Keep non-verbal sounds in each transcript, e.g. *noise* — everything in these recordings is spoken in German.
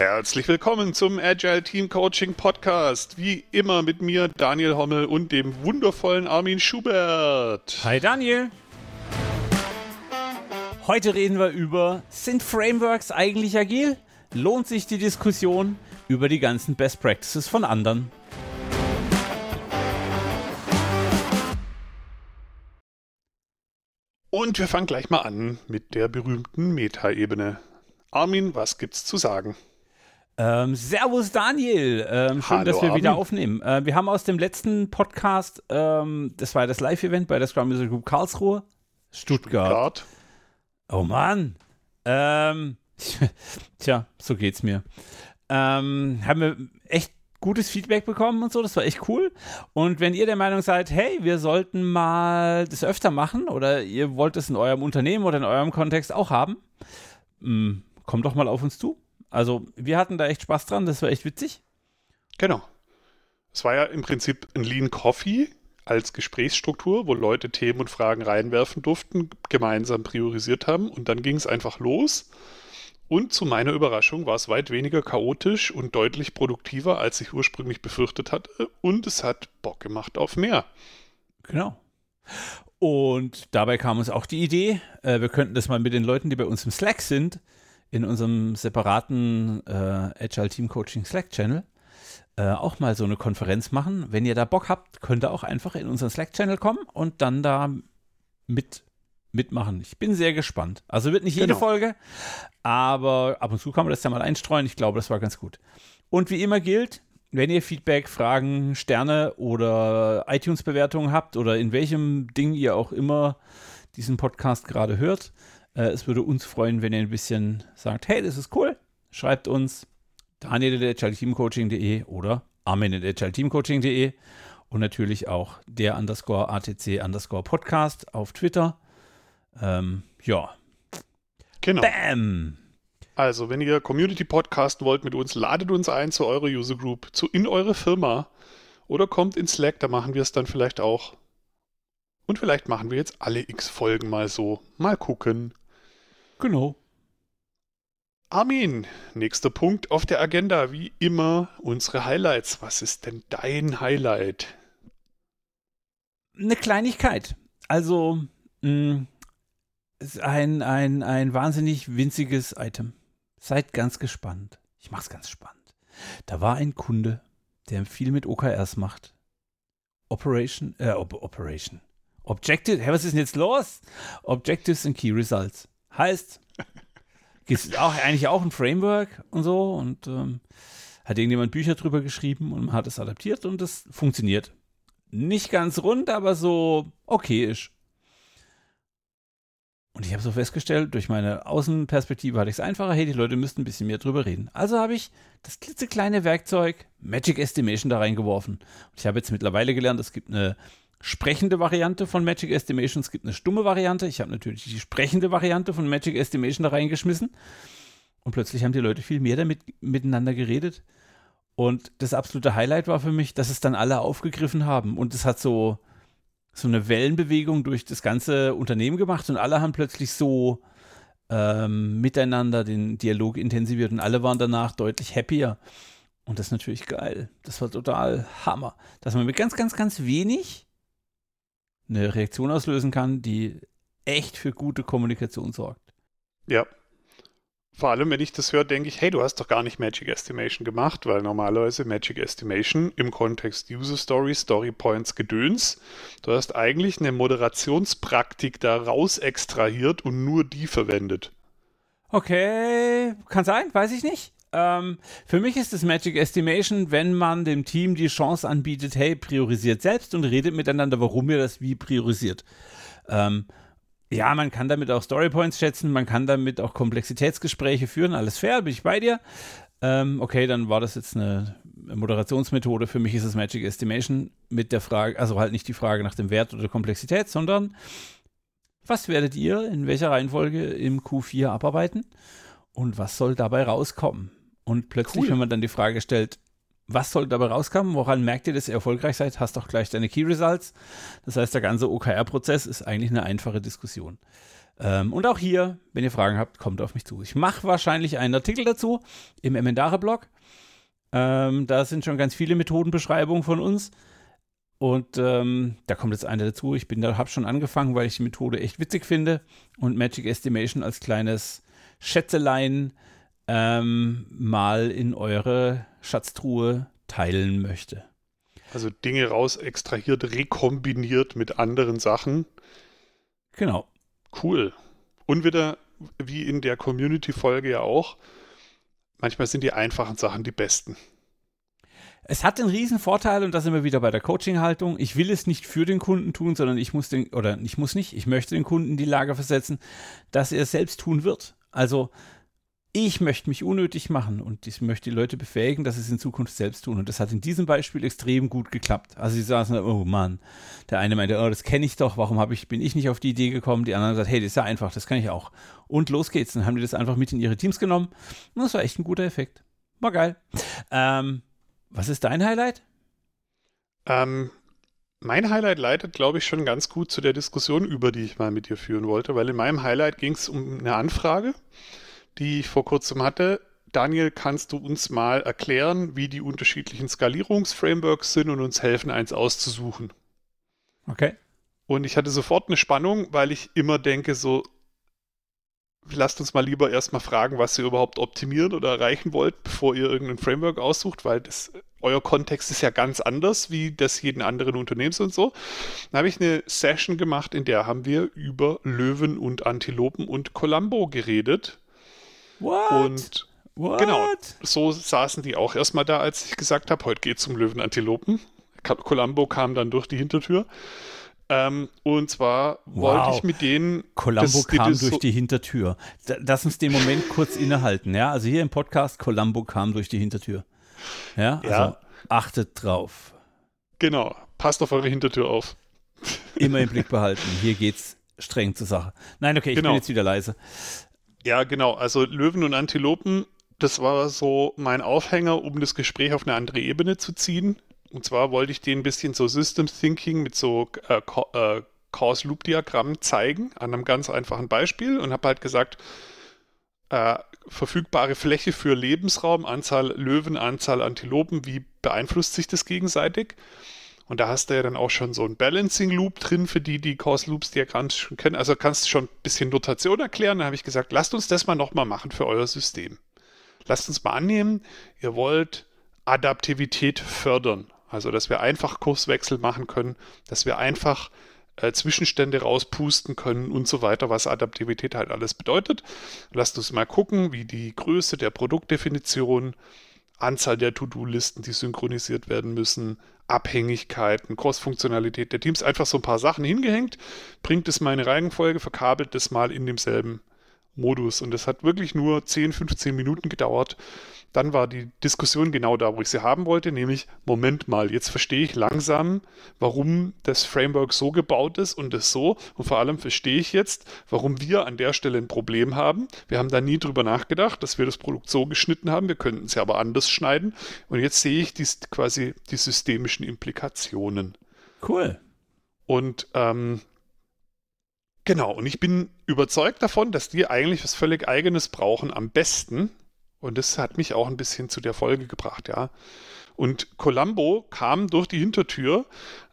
Herzlich willkommen zum Agile Team Coaching Podcast. Wie immer mit mir, Daniel Hommel und dem wundervollen Armin Schubert. Hi Daniel. Heute reden wir über, sind Frameworks eigentlich agil? Lohnt sich die Diskussion über die ganzen Best Practices von anderen? Und wir fangen gleich mal an mit der berühmten Meta-Ebene. Armin, was gibt's zu sagen? Ähm, servus Daniel, ähm, schön, Hallo, dass wir Armin. wieder aufnehmen. Äh, wir haben aus dem letzten Podcast, ähm, das war das Live-Event bei der Scrum Music Group Karlsruhe, Stuttgart. Stuttgart. Oh Mann. Ähm, *laughs* tja, so geht's mir. Ähm, haben wir echt gutes Feedback bekommen und so, das war echt cool. Und wenn ihr der Meinung seid, hey, wir sollten mal das öfter machen oder ihr wollt es in eurem Unternehmen oder in eurem Kontext auch haben, mh, hm, kommt doch mal auf uns zu. Also wir hatten da echt Spaß dran, das war echt witzig. Genau. Es war ja im Prinzip ein Lean Coffee als Gesprächsstruktur, wo Leute Themen und Fragen reinwerfen durften, gemeinsam priorisiert haben und dann ging es einfach los. Und zu meiner Überraschung war es weit weniger chaotisch und deutlich produktiver, als ich ursprünglich befürchtet hatte. Und es hat Bock gemacht auf mehr. Genau. Und dabei kam uns auch die Idee, äh, wir könnten das mal mit den Leuten, die bei uns im Slack sind, in unserem separaten äh, Agile Team Coaching Slack Channel, äh, auch mal so eine Konferenz machen. Wenn ihr da Bock habt, könnt ihr auch einfach in unseren Slack Channel kommen und dann da mit mitmachen. Ich bin sehr gespannt. Also wird nicht jede genau. Folge, aber ab und zu kann man das ja mal einstreuen. Ich glaube, das war ganz gut. Und wie immer gilt, wenn ihr Feedback, Fragen, Sterne oder iTunes-Bewertungen habt oder in welchem Ding ihr auch immer diesen Podcast gerade hört, äh, es würde uns freuen, wenn ihr ein bisschen sagt, hey, das ist cool. Schreibt uns daniel.teamcoaching.de oder armin.teamcoaching.de und natürlich auch der underscore ATC underscore Podcast auf Twitter. Ähm, ja. Genau. Bam! Also, wenn ihr Community Podcast wollt mit uns, ladet uns ein zu eurer User Group, zu in eure Firma oder kommt in Slack, da machen wir es dann vielleicht auch. Und vielleicht machen wir jetzt alle x Folgen mal so. Mal gucken. Genau. Armin, nächster Punkt auf der Agenda, wie immer unsere Highlights. Was ist denn dein Highlight? Eine Kleinigkeit. Also, mh, mm, ein, ein, ein wahnsinnig winziges Item. Seid ganz gespannt. Ich mach's ganz spannend. Da war ein Kunde, der viel mit OKRs macht. Operation, äh, Operation. Objective, hä, was ist denn jetzt los? Objectives and Key Results. Heißt, ist auch eigentlich auch ein Framework und so und ähm, hat irgendjemand Bücher drüber geschrieben und man hat es adaptiert und das funktioniert. Nicht ganz rund, aber so okay ist. Und ich habe so festgestellt, durch meine Außenperspektive hatte ich es einfacher, hey, die Leute müssten ein bisschen mehr drüber reden. Also habe ich das klitzekleine Werkzeug Magic Estimation da reingeworfen. Und ich habe jetzt mittlerweile gelernt, es gibt eine sprechende Variante von Magic Estimation, es gibt eine stumme Variante. Ich habe natürlich die sprechende Variante von Magic Estimation da reingeschmissen. Und plötzlich haben die Leute viel mehr damit miteinander geredet. Und das absolute Highlight war für mich, dass es dann alle aufgegriffen haben. Und es hat so, so eine Wellenbewegung durch das ganze Unternehmen gemacht und alle haben plötzlich so ähm, miteinander den Dialog intensiviert und alle waren danach deutlich happier. Und das ist natürlich geil. Das war total Hammer. Dass man mit ganz, ganz, ganz wenig eine Reaktion auslösen kann, die echt für gute Kommunikation sorgt. Ja. Vor allem, wenn ich das höre, denke ich, hey, du hast doch gar nicht Magic Estimation gemacht, weil normalerweise Magic Estimation im Kontext User Story, Story Points, Gedöns, du hast eigentlich eine Moderationspraktik da raus extrahiert und nur die verwendet. Okay, kann sein, weiß ich nicht. Ähm, für mich ist das Magic Estimation, wenn man dem Team die Chance anbietet, hey, priorisiert selbst und redet miteinander, warum ihr das wie priorisiert. Ähm, ja, man kann damit auch Storypoints schätzen, man kann damit auch Komplexitätsgespräche führen, alles fair, bin ich bei dir. Ähm, okay, dann war das jetzt eine Moderationsmethode. Für mich ist es Magic Estimation mit der Frage, also halt nicht die Frage nach dem Wert oder Komplexität, sondern was werdet ihr in welcher Reihenfolge im Q4 abarbeiten und was soll dabei rauskommen? Und plötzlich, cool. wenn man dann die Frage stellt, was soll dabei rauskommen? Woran merkt ihr, dass ihr erfolgreich seid? Hast doch gleich deine Key Results. Das heißt, der ganze OKR-Prozess ist eigentlich eine einfache Diskussion. Ähm, und auch hier, wenn ihr Fragen habt, kommt auf mich zu. Ich mache wahrscheinlich einen Artikel dazu im Emendare-Blog. Ähm, da sind schon ganz viele Methodenbeschreibungen von uns. Und ähm, da kommt jetzt eine dazu. Ich bin da, habe schon angefangen, weil ich die Methode echt witzig finde und Magic Estimation als kleines Schätzelein ähm, mal in eure Schatztruhe teilen möchte. Also Dinge raus extrahiert, rekombiniert mit anderen Sachen. Genau. Cool. Und wieder, wie in der Community-Folge ja auch, manchmal sind die einfachen Sachen die besten. Es hat einen riesen Vorteil und da sind wir wieder bei der Coaching-Haltung. Ich will es nicht für den Kunden tun, sondern ich muss den, oder ich muss nicht, ich möchte den Kunden in die Lage versetzen, dass er es selbst tun wird. Also ich möchte mich unnötig machen und ich möchte die Leute befähigen, dass sie es in Zukunft selbst tun. Und das hat in diesem Beispiel extrem gut geklappt. Also sie saßen oh Mann, der eine meinte, oh, das kenne ich doch, warum ich, bin ich nicht auf die Idee gekommen? Die anderen gesagt, hey, das ist ja einfach, das kann ich auch. Und los geht's. Dann haben die das einfach mit in ihre Teams genommen. Und das war echt ein guter Effekt. War geil. Ähm, was ist dein Highlight? Ähm, mein Highlight leitet, glaube ich, schon ganz gut zu der Diskussion über, die ich mal mit dir führen wollte, weil in meinem Highlight ging es um eine Anfrage die ich vor kurzem hatte. Daniel, kannst du uns mal erklären, wie die unterschiedlichen Skalierungsframeworks sind und uns helfen, eins auszusuchen? Okay. Und ich hatte sofort eine Spannung, weil ich immer denke, so, lasst uns mal lieber erstmal fragen, was ihr überhaupt optimieren oder erreichen wollt, bevor ihr irgendein Framework aussucht, weil das, euer Kontext ist ja ganz anders wie das jeden anderen Unternehmens und so. Dann habe ich eine Session gemacht, in der haben wir über Löwen und Antilopen und Columbo geredet. What? Und What? genau, so saßen die auch erstmal da, als ich gesagt habe, heute geht es um Löwenantilopen. Columbo kam dann durch die Hintertür. Ähm, und zwar wow. wollte ich mit denen. Columbo kam durch so die Hintertür. Lass uns den Moment kurz innehalten. Ja, also hier im Podcast, Columbo kam durch die Hintertür. Ja, also ja. achtet drauf. Genau, passt auf eure Hintertür auf. Immer im Blick behalten. Hier geht's streng zur Sache. Nein, okay, ich genau. bin jetzt wieder leise. Ja, genau. Also Löwen und Antilopen, das war so mein Aufhänger, um das Gespräch auf eine andere Ebene zu ziehen. Und zwar wollte ich denen ein bisschen so System Thinking mit so äh, äh, Cause-Loop-Diagrammen zeigen, an einem ganz einfachen Beispiel und habe halt gesagt, äh, verfügbare Fläche für Lebensraum, Anzahl Löwen, Anzahl Antilopen, wie beeinflusst sich das gegenseitig? Und da hast du ja dann auch schon so ein Balancing Loop drin, für die, die Cause Loops Diagramm schon kennen. Also kannst du schon ein bisschen Notation erklären. Da habe ich gesagt, lasst uns das mal nochmal machen für euer System. Lasst uns mal annehmen, ihr wollt Adaptivität fördern. Also, dass wir einfach Kurswechsel machen können, dass wir einfach äh, Zwischenstände rauspusten können und so weiter, was Adaptivität halt alles bedeutet. Lasst uns mal gucken, wie die Größe der Produktdefinition, Anzahl der To-Do-Listen, die synchronisiert werden müssen, Abhängigkeiten, Cross-Funktionalität der Teams, einfach so ein paar Sachen hingehängt, bringt es in Reihenfolge, verkabelt das mal in demselben Modus. Und das hat wirklich nur 10, 15 Minuten gedauert dann war die Diskussion genau da, wo ich sie haben wollte, nämlich, Moment mal, jetzt verstehe ich langsam, warum das Framework so gebaut ist und das so. Und vor allem verstehe ich jetzt, warum wir an der Stelle ein Problem haben. Wir haben da nie drüber nachgedacht, dass wir das Produkt so geschnitten haben. Wir könnten es ja aber anders schneiden. Und jetzt sehe ich die, quasi die systemischen Implikationen. Cool. Und ähm, Genau, und ich bin überzeugt davon, dass die eigentlich was völlig eigenes brauchen, am besten, und das hat mich auch ein bisschen zu der Folge gebracht, ja. Und Columbo kam durch die Hintertür,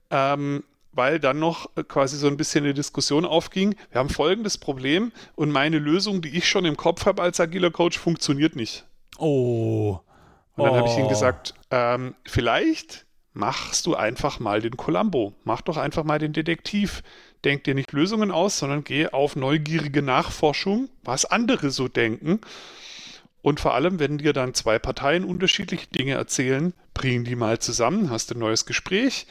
ähm, weil dann noch quasi so ein bisschen eine Diskussion aufging. Wir haben folgendes Problem und meine Lösung, die ich schon im Kopf habe als agiler Coach, funktioniert nicht. Oh. Und dann oh. habe ich ihm oh. gesagt, ähm, vielleicht machst du einfach mal den Columbo. Mach doch einfach mal den Detektiv. Denk dir nicht Lösungen aus, sondern geh auf neugierige Nachforschung, was andere so denken. Und vor allem, wenn dir dann zwei Parteien unterschiedliche Dinge erzählen, bringen die mal zusammen, hast ein neues Gespräch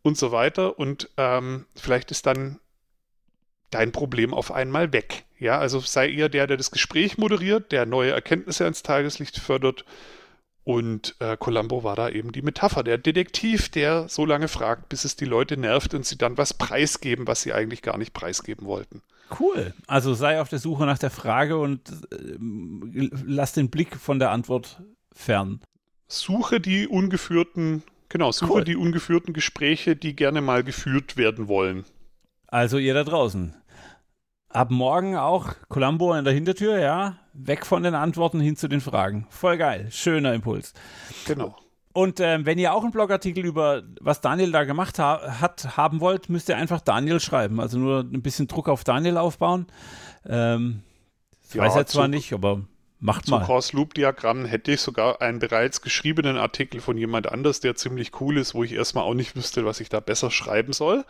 und so weiter. Und ähm, vielleicht ist dann dein Problem auf einmal weg. Ja, also sei eher der, der das Gespräch moderiert, der neue Erkenntnisse ans Tageslicht fördert. Und äh, Columbo war da eben die Metapher, der Detektiv, der so lange fragt, bis es die Leute nervt und sie dann was preisgeben, was sie eigentlich gar nicht preisgeben wollten. Cool. Also sei auf der Suche nach der Frage und äh, lass den Blick von der Antwort fern. Suche die ungeführten, genau, suche cool. die ungeführten Gespräche, die gerne mal geführt werden wollen. Also ihr da draußen. Ab morgen auch Columbo in der Hintertür, ja. Weg von den Antworten hin zu den Fragen. Voll geil. Schöner Impuls. Genau. Und ähm, wenn ihr auch einen Blogartikel über was Daniel da gemacht ha hat, haben wollt, müsst ihr einfach Daniel schreiben. Also nur ein bisschen Druck auf Daniel aufbauen. Ähm, Ja, weiß er zwar nicht, aber macht Zu mal. Cross-Loop-Diagrammen hätte ich sogar einen bereits geschriebenen Artikel von jemand anders, der ziemlich cool ist, wo ich erstmal auch nicht wüsste, was ich da besser schreiben soll.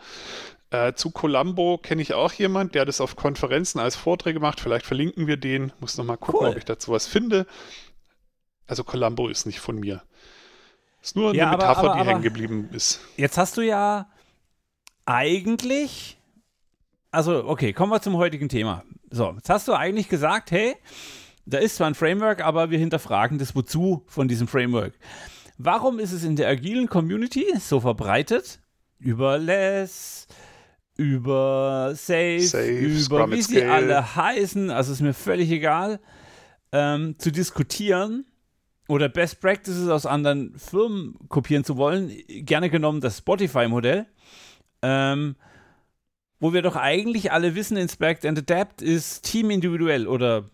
Äh, zu Columbo kenne ich auch jemand, der das auf Konferenzen als Vorträge macht. Vielleicht verlinken wir den. Muss noch mal gucken, Cool. ob ich dazu was finde. Also Columbo ist nicht von mir. Ist nur eine Ja, Metapher, aber- die aber- hängen geblieben ist. Jetzt hast du ja eigentlich, also okay, kommen wir zum heutigen Thema. So, jetzt hast du eigentlich gesagt, hey, da ist zwar ein Framework, aber wir hinterfragen das Wozu von diesem Framework. Warum ist es in der agilen Community so verbreitet? Über Less, über Safe, Safe, über wie sie alle heißen, also ist mir völlig egal, ähm, zu diskutieren oder Best Practices aus anderen Firmen kopieren zu wollen, gerne genommen das Spotify-Modell, ähm, wo wir doch eigentlich alle wissen, Inspect and Adapt ist teamindividuell oder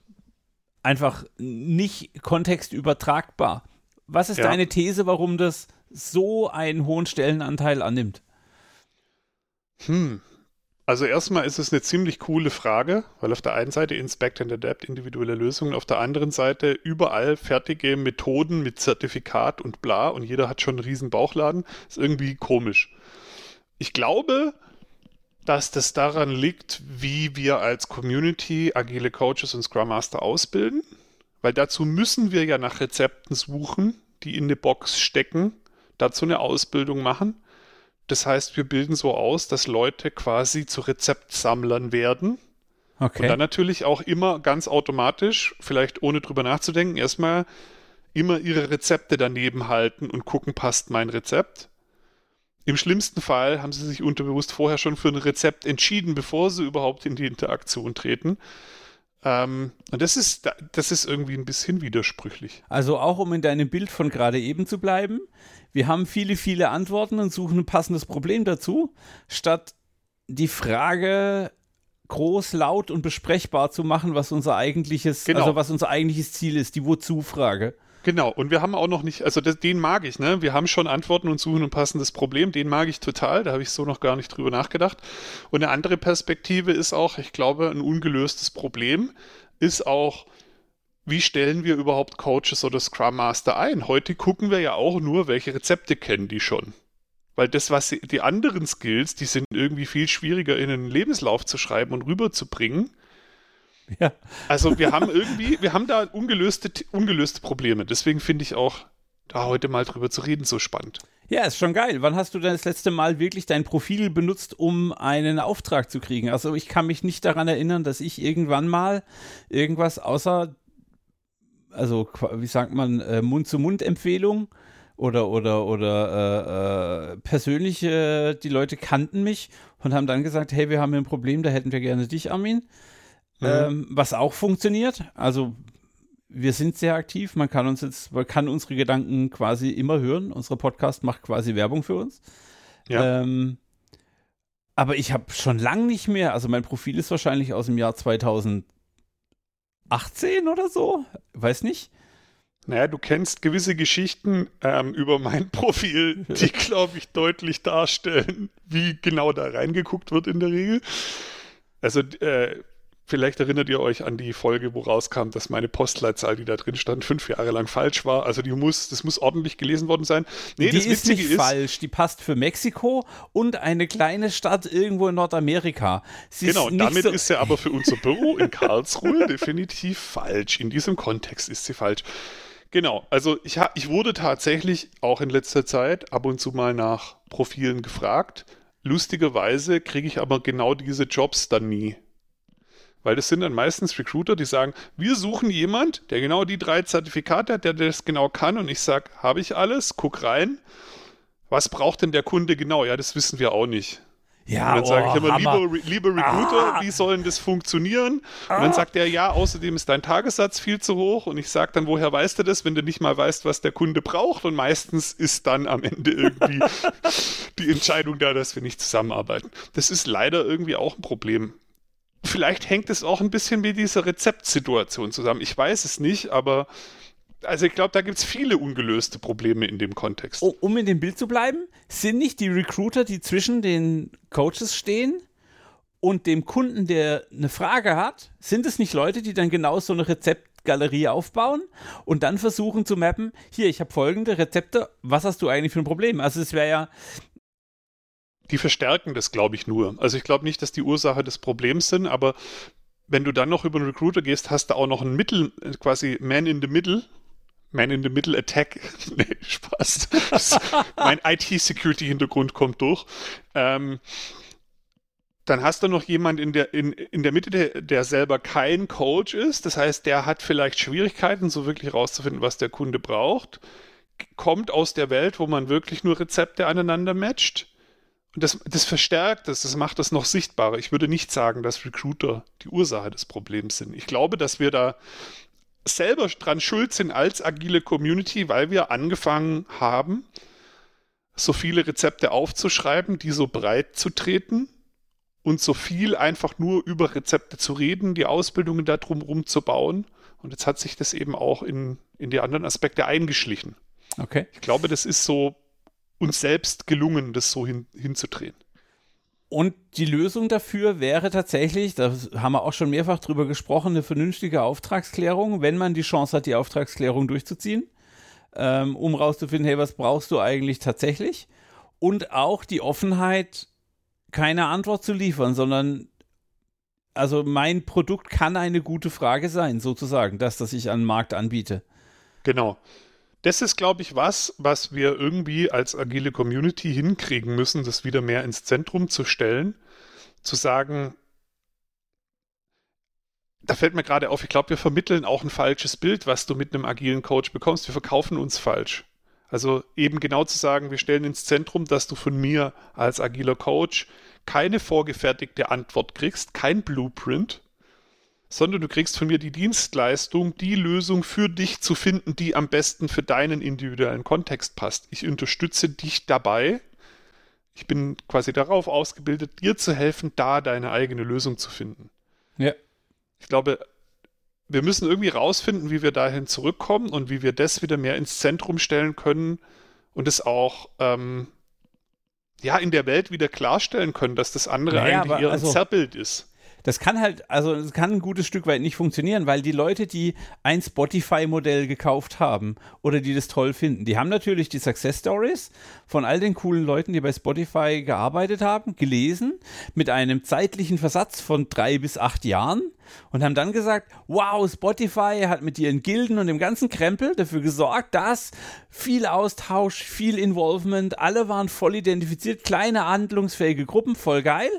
einfach nicht kontextübertragbar. Was ist Ja. deine These, warum das so einen hohen Stellenanteil annimmt? Hm. Also erstmal ist es eine ziemlich coole Frage, weil auf der einen Seite Inspect and Adapt individuelle Lösungen, auf der anderen Seite überall fertige Methoden mit Zertifikat und bla und jeder hat schon einen riesen Bauchladen. Ist irgendwie komisch. Ich glaube, dass das daran liegt, wie wir als Community agile Coaches und Scrum Master ausbilden, weil dazu müssen wir ja nach Rezepten suchen, die in eine Box stecken, dazu eine Ausbildung machen. Das heißt, wir bilden so aus, dass Leute quasi zu Rezeptsammlern werden und Okay. dann natürlich auch immer ganz automatisch, vielleicht ohne drüber nachzudenken, erstmal immer ihre Rezepte daneben halten und gucken, passt mein Rezept. Im schlimmsten Fall haben sie sich unterbewusst vorher schon für ein Rezept entschieden, bevor sie überhaupt in die Interaktion treten. Ähm, und das ist, das ist irgendwie ein bisschen widersprüchlich. Also auch um in deinem Bild von gerade eben zu bleiben, wir haben viele, viele Antworten und suchen ein passendes Problem dazu, statt die Frage groß, laut und besprechbar zu machen, was unser eigentliches, Genau. also was unser eigentliches Ziel ist, die Wozu-Frage. Genau, und wir haben auch noch nicht, also das, den mag ich, ne? Wir haben schon Antworten und suchen ein passendes Problem, den mag ich total, da habe ich so noch gar nicht drüber nachgedacht. Und eine andere Perspektive ist auch, ich glaube, ein ungelöstes Problem ist auch, wie stellen wir überhaupt Coaches oder Scrum Master ein? Heute gucken wir ja auch nur, welche Rezepte kennen die schon. Weil das, was die anderen Skills, die sind irgendwie viel schwieriger in einen Lebenslauf zu schreiben und rüberzubringen. Ja. Also wir haben irgendwie, wir haben da ungelöste, ungelöste Probleme. Deswegen finde ich auch, da heute mal drüber zu reden, so spannend. Ja, ist schon geil. Wann hast du denn das letzte Mal wirklich dein Profil benutzt, um einen Auftrag zu kriegen? Also ich kann mich nicht daran erinnern, dass ich irgendwann mal irgendwas außer, also wie sagt man, äh, Mund-zu-Mund-Empfehlung oder oder oder äh, äh, persönliche, die Leute kannten mich und haben dann gesagt, hey, wir haben hier ein Problem, da hätten wir gerne dich, Armin. Mhm. Ähm, was auch funktioniert. Also wir sind sehr aktiv. Man kann uns jetzt, man kann unsere Gedanken quasi immer hören. Unser Podcast macht quasi Werbung für uns. Ja. Ähm, aber ich habe schon lange nicht mehr, also mein Profil ist wahrscheinlich aus dem Jahr 2018 oder so, weiß nicht. Naja, du kennst gewisse Geschichten ähm, über mein *laughs* Profil, die, glaube ich, deutlich darstellen, wie genau da reingeguckt wird in der Regel. Also, äh, vielleicht erinnert ihr euch an die Folge, wo rauskam, dass meine Postleitzahl, die da drin stand, fünf Jahre lang falsch war. Also, die muss, das muss ordentlich gelesen worden sein. Nee, die das ist Witzige nicht ist, falsch, die passt für Mexiko und eine kleine Stadt irgendwo in Nordamerika. Sie Genau, ist damit so, ist sie aber für unser Büro in Karlsruhe *laughs* definitiv falsch. In diesem Kontext ist sie falsch. Genau, also ich, ich wurde tatsächlich auch in letzter Zeit ab und zu mal nach Profilen gefragt. Lustigerweise kriege ich aber genau diese Jobs dann nie. Weil das sind dann meistens Recruiter, die sagen, wir suchen jemand, der genau die drei Zertifikate hat, der das genau kann. Und ich sage, habe ich alles? Guck rein. Was braucht denn der Kunde genau? Ja, das wissen wir auch nicht. ja, Und dann sage oh, ich immer, Re- lieber Recruiter, Ah. wie soll denn das funktionieren? Und dann sagt er, ja, außerdem ist dein Tagessatz viel zu hoch. Und ich sage dann, woher weißt du das, wenn du nicht mal weißt, was der Kunde braucht? Und meistens ist dann am Ende irgendwie *laughs* die Entscheidung da, dass wir nicht zusammenarbeiten. Das ist leider irgendwie auch ein Problem. Vielleicht hängt es auch ein bisschen mit dieser Rezeptsituation zusammen. Ich weiß es nicht, aber also ich glaube, da gibt es viele ungelöste Probleme in dem Kontext. Um in dem Bild zu bleiben, sind nicht die Recruiter, die zwischen den Coaches stehen und dem Kunden, der eine Frage hat, sind es nicht Leute, die dann genau so eine Rezeptgalerie aufbauen und dann versuchen zu mappen, hier, ich habe folgende Rezepte, was hast du eigentlich für ein Problem? Also es wäre ja... Die verstärken das, glaube ich, nur. Also ich glaube nicht, dass die Ursache des Problems sind, aber wenn du dann noch über einen Recruiter gehst, hast du auch noch ein Mittel, quasi Man in the Middle, man in the Middle Attack. *laughs* nee, Spaß. mein IT-Security-Hintergrund kommt durch. Ähm, dann hast du noch jemand in der, in, in der Mitte, der, der selber kein Coach ist. Das heißt, der hat vielleicht Schwierigkeiten, so wirklich rauszufinden, was der Kunde braucht. Kommt aus der Welt, wo man wirklich nur Rezepte aneinander matcht. Und das, das verstärkt es, das macht es noch sichtbarer. Ich würde nicht sagen, dass Recruiter die Ursache des Problems sind. Ich glaube, dass wir da selber dran schuld sind als agile Community, weil wir angefangen haben, so viele Rezepte aufzuschreiben, die so breit zu treten und so viel einfach nur über Rezepte zu reden, die Ausbildungen da drumherum zu bauen. Und jetzt hat sich das eben auch in, in die anderen Aspekte eingeschlichen. Okay. Ich glaube, das ist so uns selbst gelungen, das so hin, hinzudrehen. Und die Lösung dafür wäre tatsächlich, da haben wir auch schon mehrfach drüber gesprochen, eine vernünftige Auftragsklärung, wenn man die Chance hat, die Auftragsklärung durchzuziehen, ähm, um rauszufinden, hey, was brauchst du eigentlich tatsächlich? Und auch die Offenheit, keine Antwort zu liefern, sondern also mein Produkt kann eine gute Frage sein, sozusagen, das, das ich an den Markt anbiete. Genau das ist, glaube ich, was, was wir irgendwie als agile Community hinkriegen müssen, das wieder mehr ins Zentrum zu stellen, zu sagen, da fällt mir gerade auf, ich glaube, wir vermitteln auch ein falsches Bild, was du mit einem agilen Coach bekommst. Wir verkaufen uns falsch. Also eben genau zu sagen, wir stellen ins Zentrum, dass du von mir als agiler Coach keine vorgefertigte Antwort kriegst, kein Blueprint, sondern du kriegst von mir die Dienstleistung, die Lösung für dich zu finden, die am besten für deinen individuellen Kontext passt. Ich unterstütze dich dabei. Ich bin quasi darauf ausgebildet, dir zu helfen, da deine eigene Lösung zu finden. Ja. Ich glaube, wir müssen irgendwie rausfinden, wie wir dahin zurückkommen und wie wir das wieder mehr ins Zentrum stellen können und es auch ähm, ja in der Welt wieder klarstellen können, dass das andere naja, eigentlich eher also, ein Zerrbild ist das kann halt, also es kann ein gutes Stück weit nicht funktionieren, weil die Leute, die ein Spotify-Modell gekauft haben oder die das toll finden, die haben natürlich die Success Stories von all den coolen Leuten, die bei Spotify gearbeitet haben, gelesen, mit einem zeitlichen Versatz von drei bis acht Jahren und haben dann gesagt, wow, Spotify hat mit ihren Gilden und dem ganzen Krempel dafür gesorgt, dass viel Austausch, viel Involvement, alle waren voll identifiziert, kleine handlungsfähige Gruppen, voll geil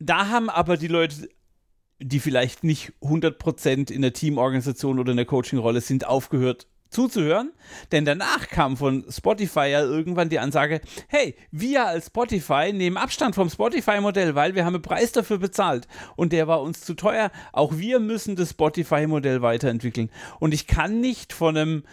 da haben aber die Leute, die vielleicht nicht 100% in der Teamorganisation oder in der Coaching-Rolle sind, aufgehört zuzuhören, denn danach kam von Spotify ja irgendwann die Ansage, hey, wir als Spotify nehmen Abstand vom Spotify-Modell, weil wir haben einen Preis dafür bezahlt und der war uns zu teuer. Auch wir müssen das Spotify-Modell weiterentwickeln. Und ich kann nicht von einem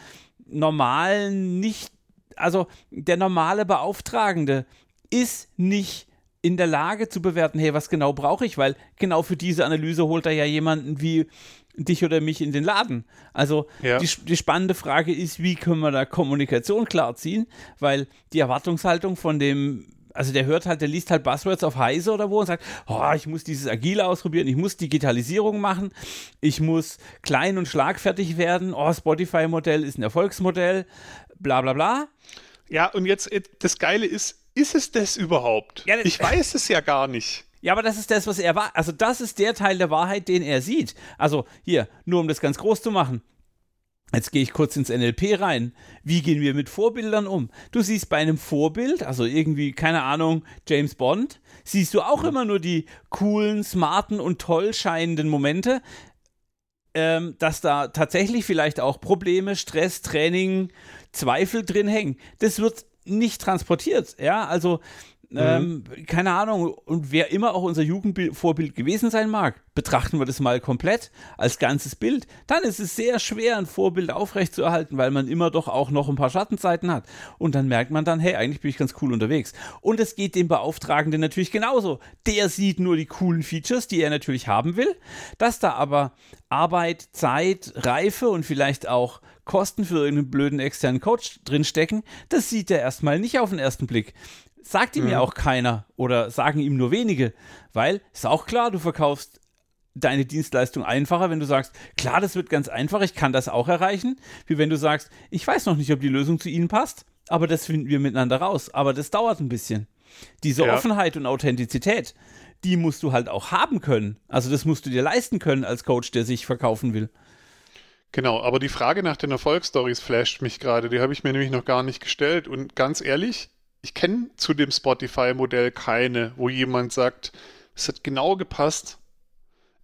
normalen, nicht, also der normale Beauftragende ist nicht in der Lage zu bewerten, hey, was genau brauche ich, weil genau für diese Analyse holt er ja jemanden wie dich oder mich in den Laden. Also ja. die, die, spannende Frage ist, wie können wir da Kommunikation klarziehen, weil die Erwartungshaltung von dem also der hört halt, der liest halt Buzzwords auf Heise oder wo und sagt, oh, ich muss dieses Agile ausprobieren, ich muss Digitalisierung machen, ich muss klein und schlagfertig werden, oh, Spotify-Modell ist ein Erfolgsmodell, bla bla bla. Ja, und jetzt, das Geile ist, ist es das überhaupt? Ja, das ich weiß es ja gar nicht. Ja, aber das ist das, was er war. Also, das ist der Teil der Wahrheit, den er sieht. Also, hier, nur um das ganz groß zu machen. Jetzt gehe ich kurz ins NLP rein. Wie gehen wir mit Vorbildern um? Du siehst bei einem Vorbild, also irgendwie, keine Ahnung, James Bond, siehst du auch immer nur die coolen, smarten und toll scheinenden Momente, ähm, dass da tatsächlich vielleicht auch Probleme, Stress, Training, Zweifel drin hängen. Das wird nicht transportiert. Ja, also ähm, keine Ahnung, und wer immer auch unser Jugendvorbild gewesen sein mag, betrachten wir das mal komplett als ganzes Bild, dann ist es sehr schwer, ein Vorbild aufrechtzuerhalten, weil man immer doch auch noch ein paar Schattenzeiten hat. Und dann merkt man dann, hey, eigentlich bin ich ganz cool unterwegs. Und es geht dem Beauftragenden natürlich genauso. Der sieht nur die coolen Features, die er natürlich haben will. Dass da aber Arbeit, Zeit, Reife und vielleicht auch Kosten für irgendeinen blöden externen Coach drinstecken, das sieht er erstmal nicht auf den ersten Blick. Sagt ihm mhm. ja auch keiner oder sagen ihm nur wenige, weil ist auch klar, du verkaufst deine Dienstleistung einfacher, wenn du sagst, klar, das wird ganz einfach, ich kann das auch erreichen, wie wenn du sagst, ich weiß noch nicht, ob die Lösung zu Ihnen passt, aber das finden wir miteinander raus, aber das dauert ein bisschen. Diese ja. Offenheit und Authentizität, die musst du halt auch haben können. Also das musst du dir leisten können als Coach, der sich verkaufen will. Genau, aber die Frage nach den Erfolgsstories flasht mich gerade, die habe ich mir nämlich noch gar nicht gestellt und ganz ehrlich, ich kenne zu dem Spotify-Modell keine, wo jemand sagt, es hat genau gepasst.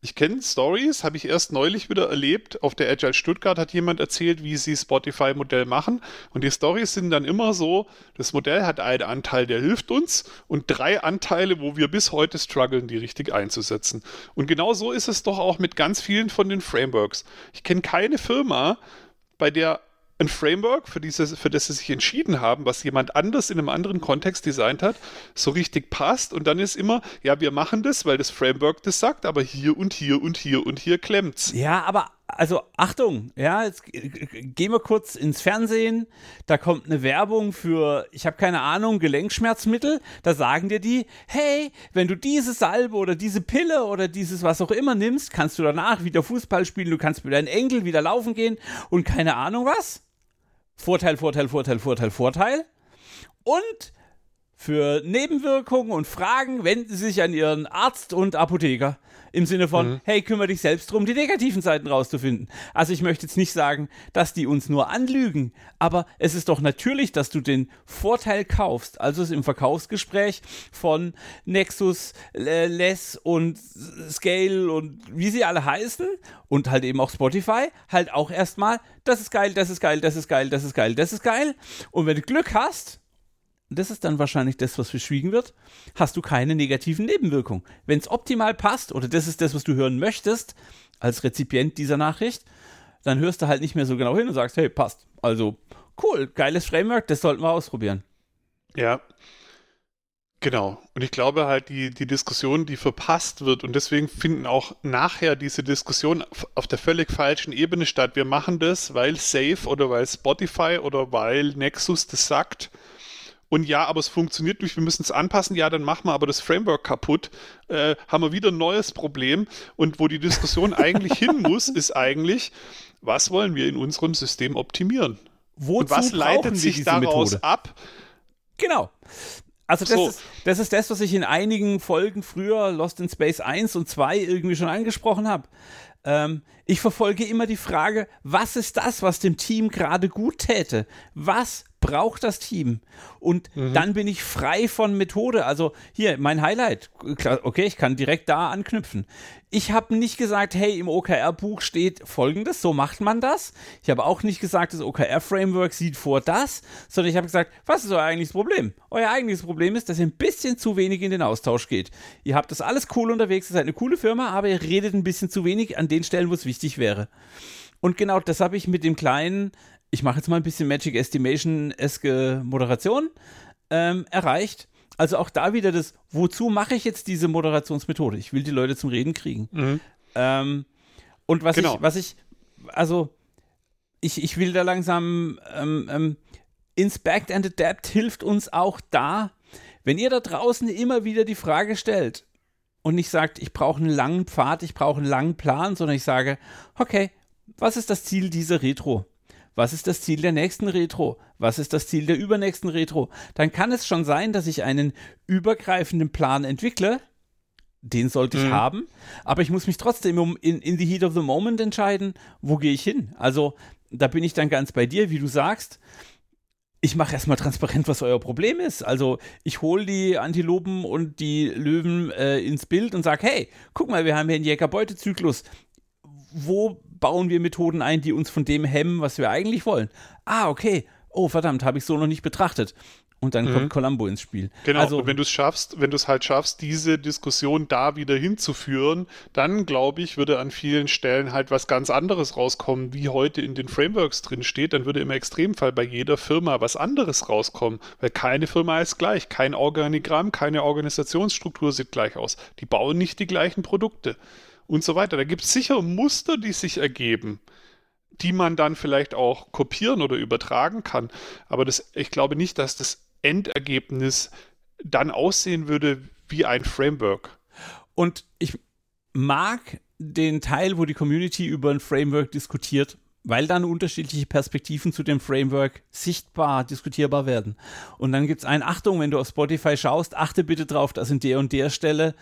Ich kenne Stories, habe ich erst neulich wieder erlebt. Auf der Agile Stuttgart hat jemand erzählt, wie sie Spotify-Modell machen. Und die Stories sind dann immer so: Das Modell hat einen Anteil, der hilft uns, und drei Anteile, wo wir bis heute strugglen, die richtig einzusetzen. Und genau so ist es doch auch mit ganz vielen von den Frameworks. Ich kenne keine Firma, bei der ein Framework, für, dieses, für das sie sich entschieden haben, was jemand anders in einem anderen Kontext designt hat, so richtig passt. Und dann ist immer, ja, wir machen das, weil das Framework das sagt, aber hier und hier und hier und hier klemmt's. Ja, aber also Achtung, ja, jetzt gehen wir kurz ins Fernsehen, da kommt eine Werbung für, ich habe keine Ahnung, Gelenkschmerzmittel, da sagen dir die, hey, wenn du diese Salbe oder diese Pille oder dieses was auch immer nimmst, kannst du danach wieder Fußball spielen, du kannst mit deinem Enkel wieder laufen gehen und keine Ahnung was. Vorteil, Vorteil, Vorteil, Vorteil, Vorteil. Und für Nebenwirkungen und Fragen wenden Sie sich an Ihren Arzt und Apotheker. Im Sinne von, mhm. hey, kümmere dich selbst drum, die negativen Seiten rauszufinden. Also ich möchte jetzt nicht sagen, dass die uns nur anlügen, aber es ist doch natürlich, dass du den Vorteil kaufst. Also es im Verkaufsgespräch von Nexus, Less und Scale und wie sie alle heißen und halt eben auch Spotify, halt auch erstmal, das ist geil, das ist geil, das ist geil, das ist geil, das ist geil. Und wenn du Glück hast, das ist dann wahrscheinlich das, was verschwiegen wird, hast du keine negativen Nebenwirkungen. Wenn es optimal passt, oder das ist das, was du hören möchtest, als Rezipient dieser Nachricht, dann hörst du halt nicht mehr so genau hin und sagst, hey, passt. Also, cool, geiles Framework, das sollten wir ausprobieren. Ja, Genau. Und ich glaube halt, die, die Diskussion, die verpasst wird, und deswegen finden auch nachher diese Diskussionen auf der völlig falschen Ebene statt. Wir machen das, weil Safe oder weil Spotify oder weil Nexus das sagt und ja, aber es funktioniert nicht, wir müssen es anpassen, ja, dann machen wir aber das Framework kaputt, äh, haben wir wieder ein neues Problem. Und wo die Diskussion *laughs* eigentlich hin muss, ist eigentlich, was wollen wir in unserem System optimieren? Wozu Und was leitet sich daraus Methode? ab? Genau. Also das, so. ist, das ist das, was ich in einigen Folgen früher Lost in Space 1 und 2 irgendwie schon angesprochen habe. Ähm, ich verfolge immer die Frage, was ist das, was dem Team gerade gut täte? Was braucht das Team. Und mhm. dann bin ich frei von Methode. Also hier, mein Highlight. Okay, ich kann direkt da anknüpfen. Ich habe nicht gesagt, hey, im OKR-Buch steht folgendes, so macht man das. Ich habe auch nicht gesagt, das OKR-Framework sieht vor das, sondern ich habe gesagt, was ist euer eigentliches Problem? Euer eigentliches Problem ist, dass ihr ein bisschen zu wenig in den Austausch geht. Ihr habt das alles cool unterwegs, ihr seid eine coole Firma, aber ihr redet ein bisschen zu wenig an den Stellen, wo es wichtig wäre. Und genau das habe ich mit dem kleinen ich mache jetzt mal ein bisschen Magic Estimation-eske Moderation, ähm, erreicht. Also auch da wieder das, wozu mache ich jetzt diese Moderationsmethode? Ich will die Leute zum Reden kriegen. Mhm. Ähm, und was genau. ich, was ich, also ich, ich will da langsam ähm, ähm, Inspect and Adapt hilft uns auch da, wenn ihr da draußen immer wieder die Frage stellt und nicht sagt, ich brauche einen langen Pfad, ich brauche einen langen Plan, sondern ich sage, okay, was ist das Ziel dieser Retro? Was ist das Ziel der nächsten Retro, was ist das Ziel der übernächsten Retro, dann kann es schon sein, dass ich einen übergreifenden Plan entwickle, den sollte ich mhm. haben, aber ich muss mich trotzdem um in, in the heat of the moment entscheiden, wo gehe ich hin. Also da bin ich dann ganz bei dir, wie du sagst. Ich mache erstmal transparent, was euer Problem ist. Also ich hole die Antilopen und die Löwen äh, ins Bild und sage, hey, guck mal, wir haben hier einen Jäger-Beutezyklus. Wo bauen wir Methoden ein, die uns von dem hemmen, was wir eigentlich wollen. Ah, okay. Oh, verdammt, habe ich so noch nicht betrachtet. und dann mhm. kommt Columbo ins Spiel. Genau, also, und wenn du es schaffst, wenn du es halt schaffst, diese Diskussion da wieder hinzuführen, dann glaube ich, würde an vielen Stellen halt was ganz anderes rauskommen, wie heute in den Frameworks drin steht. Dann würde im Extremfall bei jeder Firma was anderes rauskommen, weil keine Firma ist gleich, kein Organigramm, keine Organisationsstruktur sieht gleich aus. Die bauen nicht die gleichen Produkte und so weiter. Da gibt es sicher Muster, die sich ergeben die man dann vielleicht auch kopieren oder übertragen kann. Aber das, ich glaube nicht, dass das Endergebnis dann aussehen würde wie ein Framework. Und ich mag den Teil, wo die Community über ein Framework diskutiert, weil dann unterschiedliche Perspektiven zu dem Framework sichtbar, diskutierbar werden. Und dann gibt es ein Achtung, wenn du auf Spotify schaust, achte bitte darauf, dass in der und der Stelle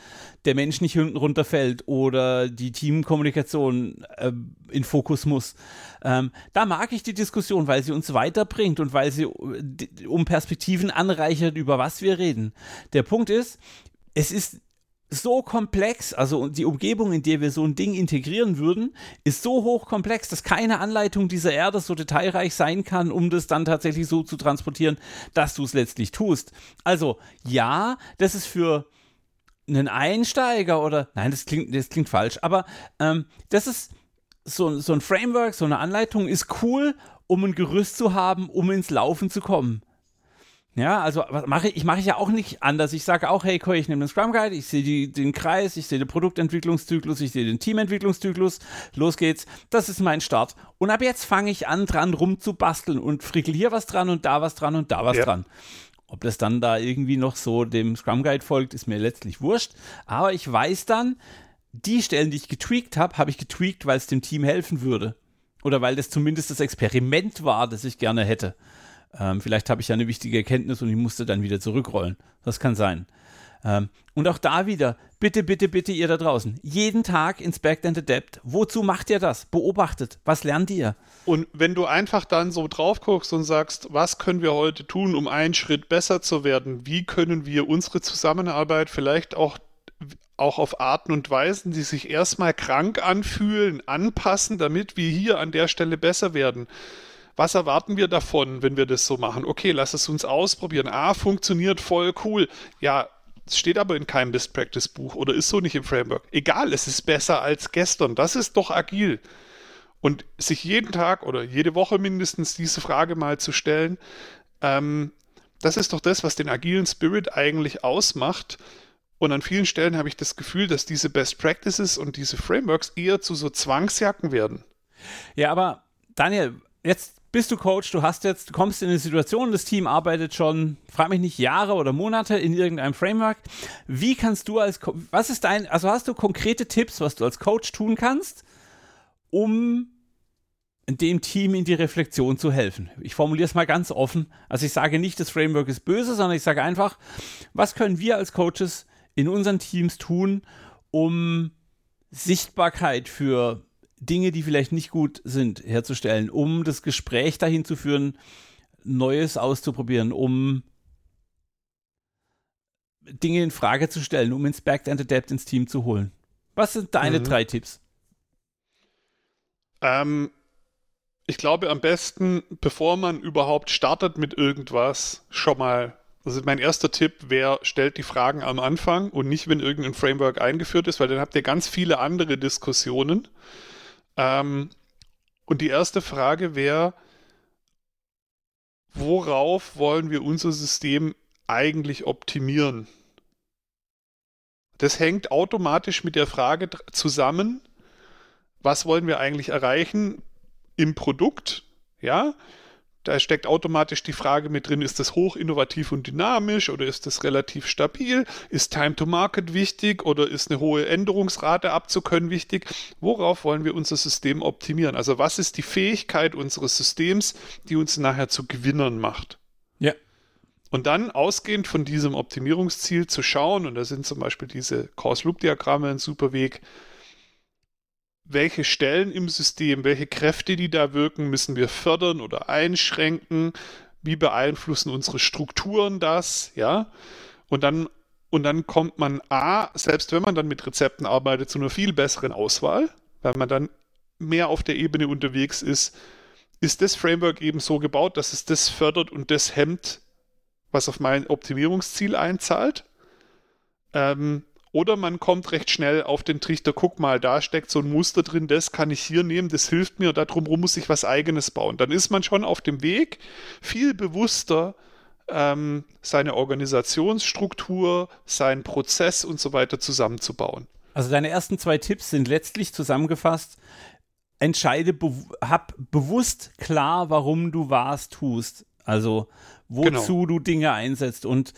der Mensch nicht hinten runterfällt oder die Teamkommunikation äh, in Fokus muss. Ähm, da mag ich die Diskussion, weil sie uns weiterbringt und weil sie äh, um Perspektiven anreichert, über was wir reden. Der Punkt ist, es ist so komplex, also die Umgebung, in der wir so ein Ding integrieren würden, ist so hochkomplex, dass keine Anleitung dieser Erde so detailreich sein kann, um das dann tatsächlich so zu transportieren, dass du es letztlich tust. Also ja, das ist für einen Einsteiger oder nein, das klingt, das klingt falsch, aber ähm, das ist so, so ein Framework, so eine Anleitung ist cool, um ein Gerüst zu haben, um ins Laufen zu kommen. Ja, also was mache ich, ich mache ich ja auch nicht anders. Ich sage auch, hey, Coy, ich nehme den Scrum Guide, ich sehe den Kreis, ich sehe den Produktentwicklungszyklus, ich sehe den Teamentwicklungszyklus. Los geht's. Das ist mein Start. Und ab jetzt fange ich an, dran rumzubasteln und frickel hier was dran und da was dran und da was ja. dran. Ob das dann da irgendwie noch so dem Scrum Guide folgt, ist mir letztlich wurscht. Aber ich weiß dann, die Stellen, die ich getweakt habe, habe ich getweakt, weil es dem Team helfen würde. Oder weil das zumindest das Experiment war, das ich gerne hätte. Ähm, vielleicht habe ich ja eine wichtige Erkenntnis und ich musste dann wieder zurückrollen. Das kann sein. Ähm, und auch da wieder, bitte, bitte, bitte ihr da draußen, jeden Tag Inspect and Adapt. Wozu macht ihr das? Beobachtet. Was lernt ihr? Und wenn du einfach dann so drauf guckst und sagst, was können wir heute tun, um einen Schritt besser zu werden? Wie können wir unsere Zusammenarbeit vielleicht auch auch auf Arten und Weisen, die sich erstmal krank anfühlen, anpassen, damit wir hier an der Stelle besser werden was erwarten wir davon, wenn wir das so machen? Okay, lass es uns ausprobieren. Ah, funktioniert voll cool. Ja, es steht aber in keinem Best Practice Buch oder ist so nicht im Framework. Egal, es ist besser als gestern. Das ist doch agil. Und sich jeden Tag oder jede Woche mindestens diese Frage mal zu stellen, ähm, das ist doch das, was den agilen Spirit eigentlich ausmacht. Und an vielen Stellen habe ich das Gefühl, dass diese Best Practices und diese Frameworks eher zu so Zwangsjacken werden. Ja, aber Daniel, jetzt bist du Coach, du hast jetzt, du kommst in eine Situation, das Team arbeitet schon, frag mich nicht, Jahre oder Monate in irgendeinem Framework. Wie kannst du als, was ist dein, also hast du konkrete Tipps, was du als Coach tun kannst, um dem Team in die Reflexion zu helfen? Ich formuliere es mal ganz offen. Also ich sage nicht, das Framework ist böse, sondern ich sage einfach, was können wir als Coaches in unseren Teams tun, um Sichtbarkeit für Dinge, die vielleicht nicht gut sind, herzustellen, um das Gespräch dahin zu führen, Neues auszuprobieren, um Dinge in Frage zu stellen, um Inspect and Adapt ins Team zu holen. Was sind deine mhm. drei Tipps? Ähm, ich glaube am besten, bevor man überhaupt startet mit irgendwas, schon mal also mein erster Tipp wäre, stellt die Fragen am Anfang und nicht, wenn irgendein Framework eingeführt ist, weil dann habt ihr ganz viele andere Diskussionen. Ähm, und die erste Frage wäre, worauf wollen wir unser System eigentlich optimieren? Das hängt automatisch mit der Frage zusammen, was wollen wir eigentlich erreichen im Produkt? Ja, da steckt automatisch die Frage mit drin, ist das hoch innovativ und dynamisch oder ist das relativ stabil? Ist Time to Market wichtig oder ist eine hohe Änderungsrate abzukönnen wichtig? Worauf wollen wir unser System optimieren? Also was ist die Fähigkeit unseres Systems, die uns nachher zu Gewinnern macht? Ja. Und dann ausgehend von diesem Optimierungsziel zu schauen, und da sind zum Beispiel diese Course-Loop-Diagramme ein super Weg, welche Stellen im System, welche Kräfte, die da wirken, müssen wir fördern oder einschränken? Wie beeinflussen unsere Strukturen das? Ja. Und dann, und dann kommt man A, selbst wenn man dann mit Rezepten arbeitet, zu einer viel besseren Auswahl, weil man dann mehr auf der Ebene unterwegs ist, ist das Framework eben so gebaut, dass es das fördert und das hemmt, was auf mein Optimierungsziel einzahlt. Ähm, oder man kommt recht schnell auf den Trichter, guck mal, da steckt so ein Muster drin, das kann ich hier nehmen, das hilft mir, darum muss ich was eigenes bauen. Dann ist man schon auf dem Weg, viel bewusster ähm, seine Organisationsstruktur, seinen Prozess und so weiter zusammenzubauen. Also deine ersten zwei Tipps sind letztlich zusammengefasst, entscheide, be hab bewusst klar, warum du was tust. Also wozu genau. du Dinge einsetzt und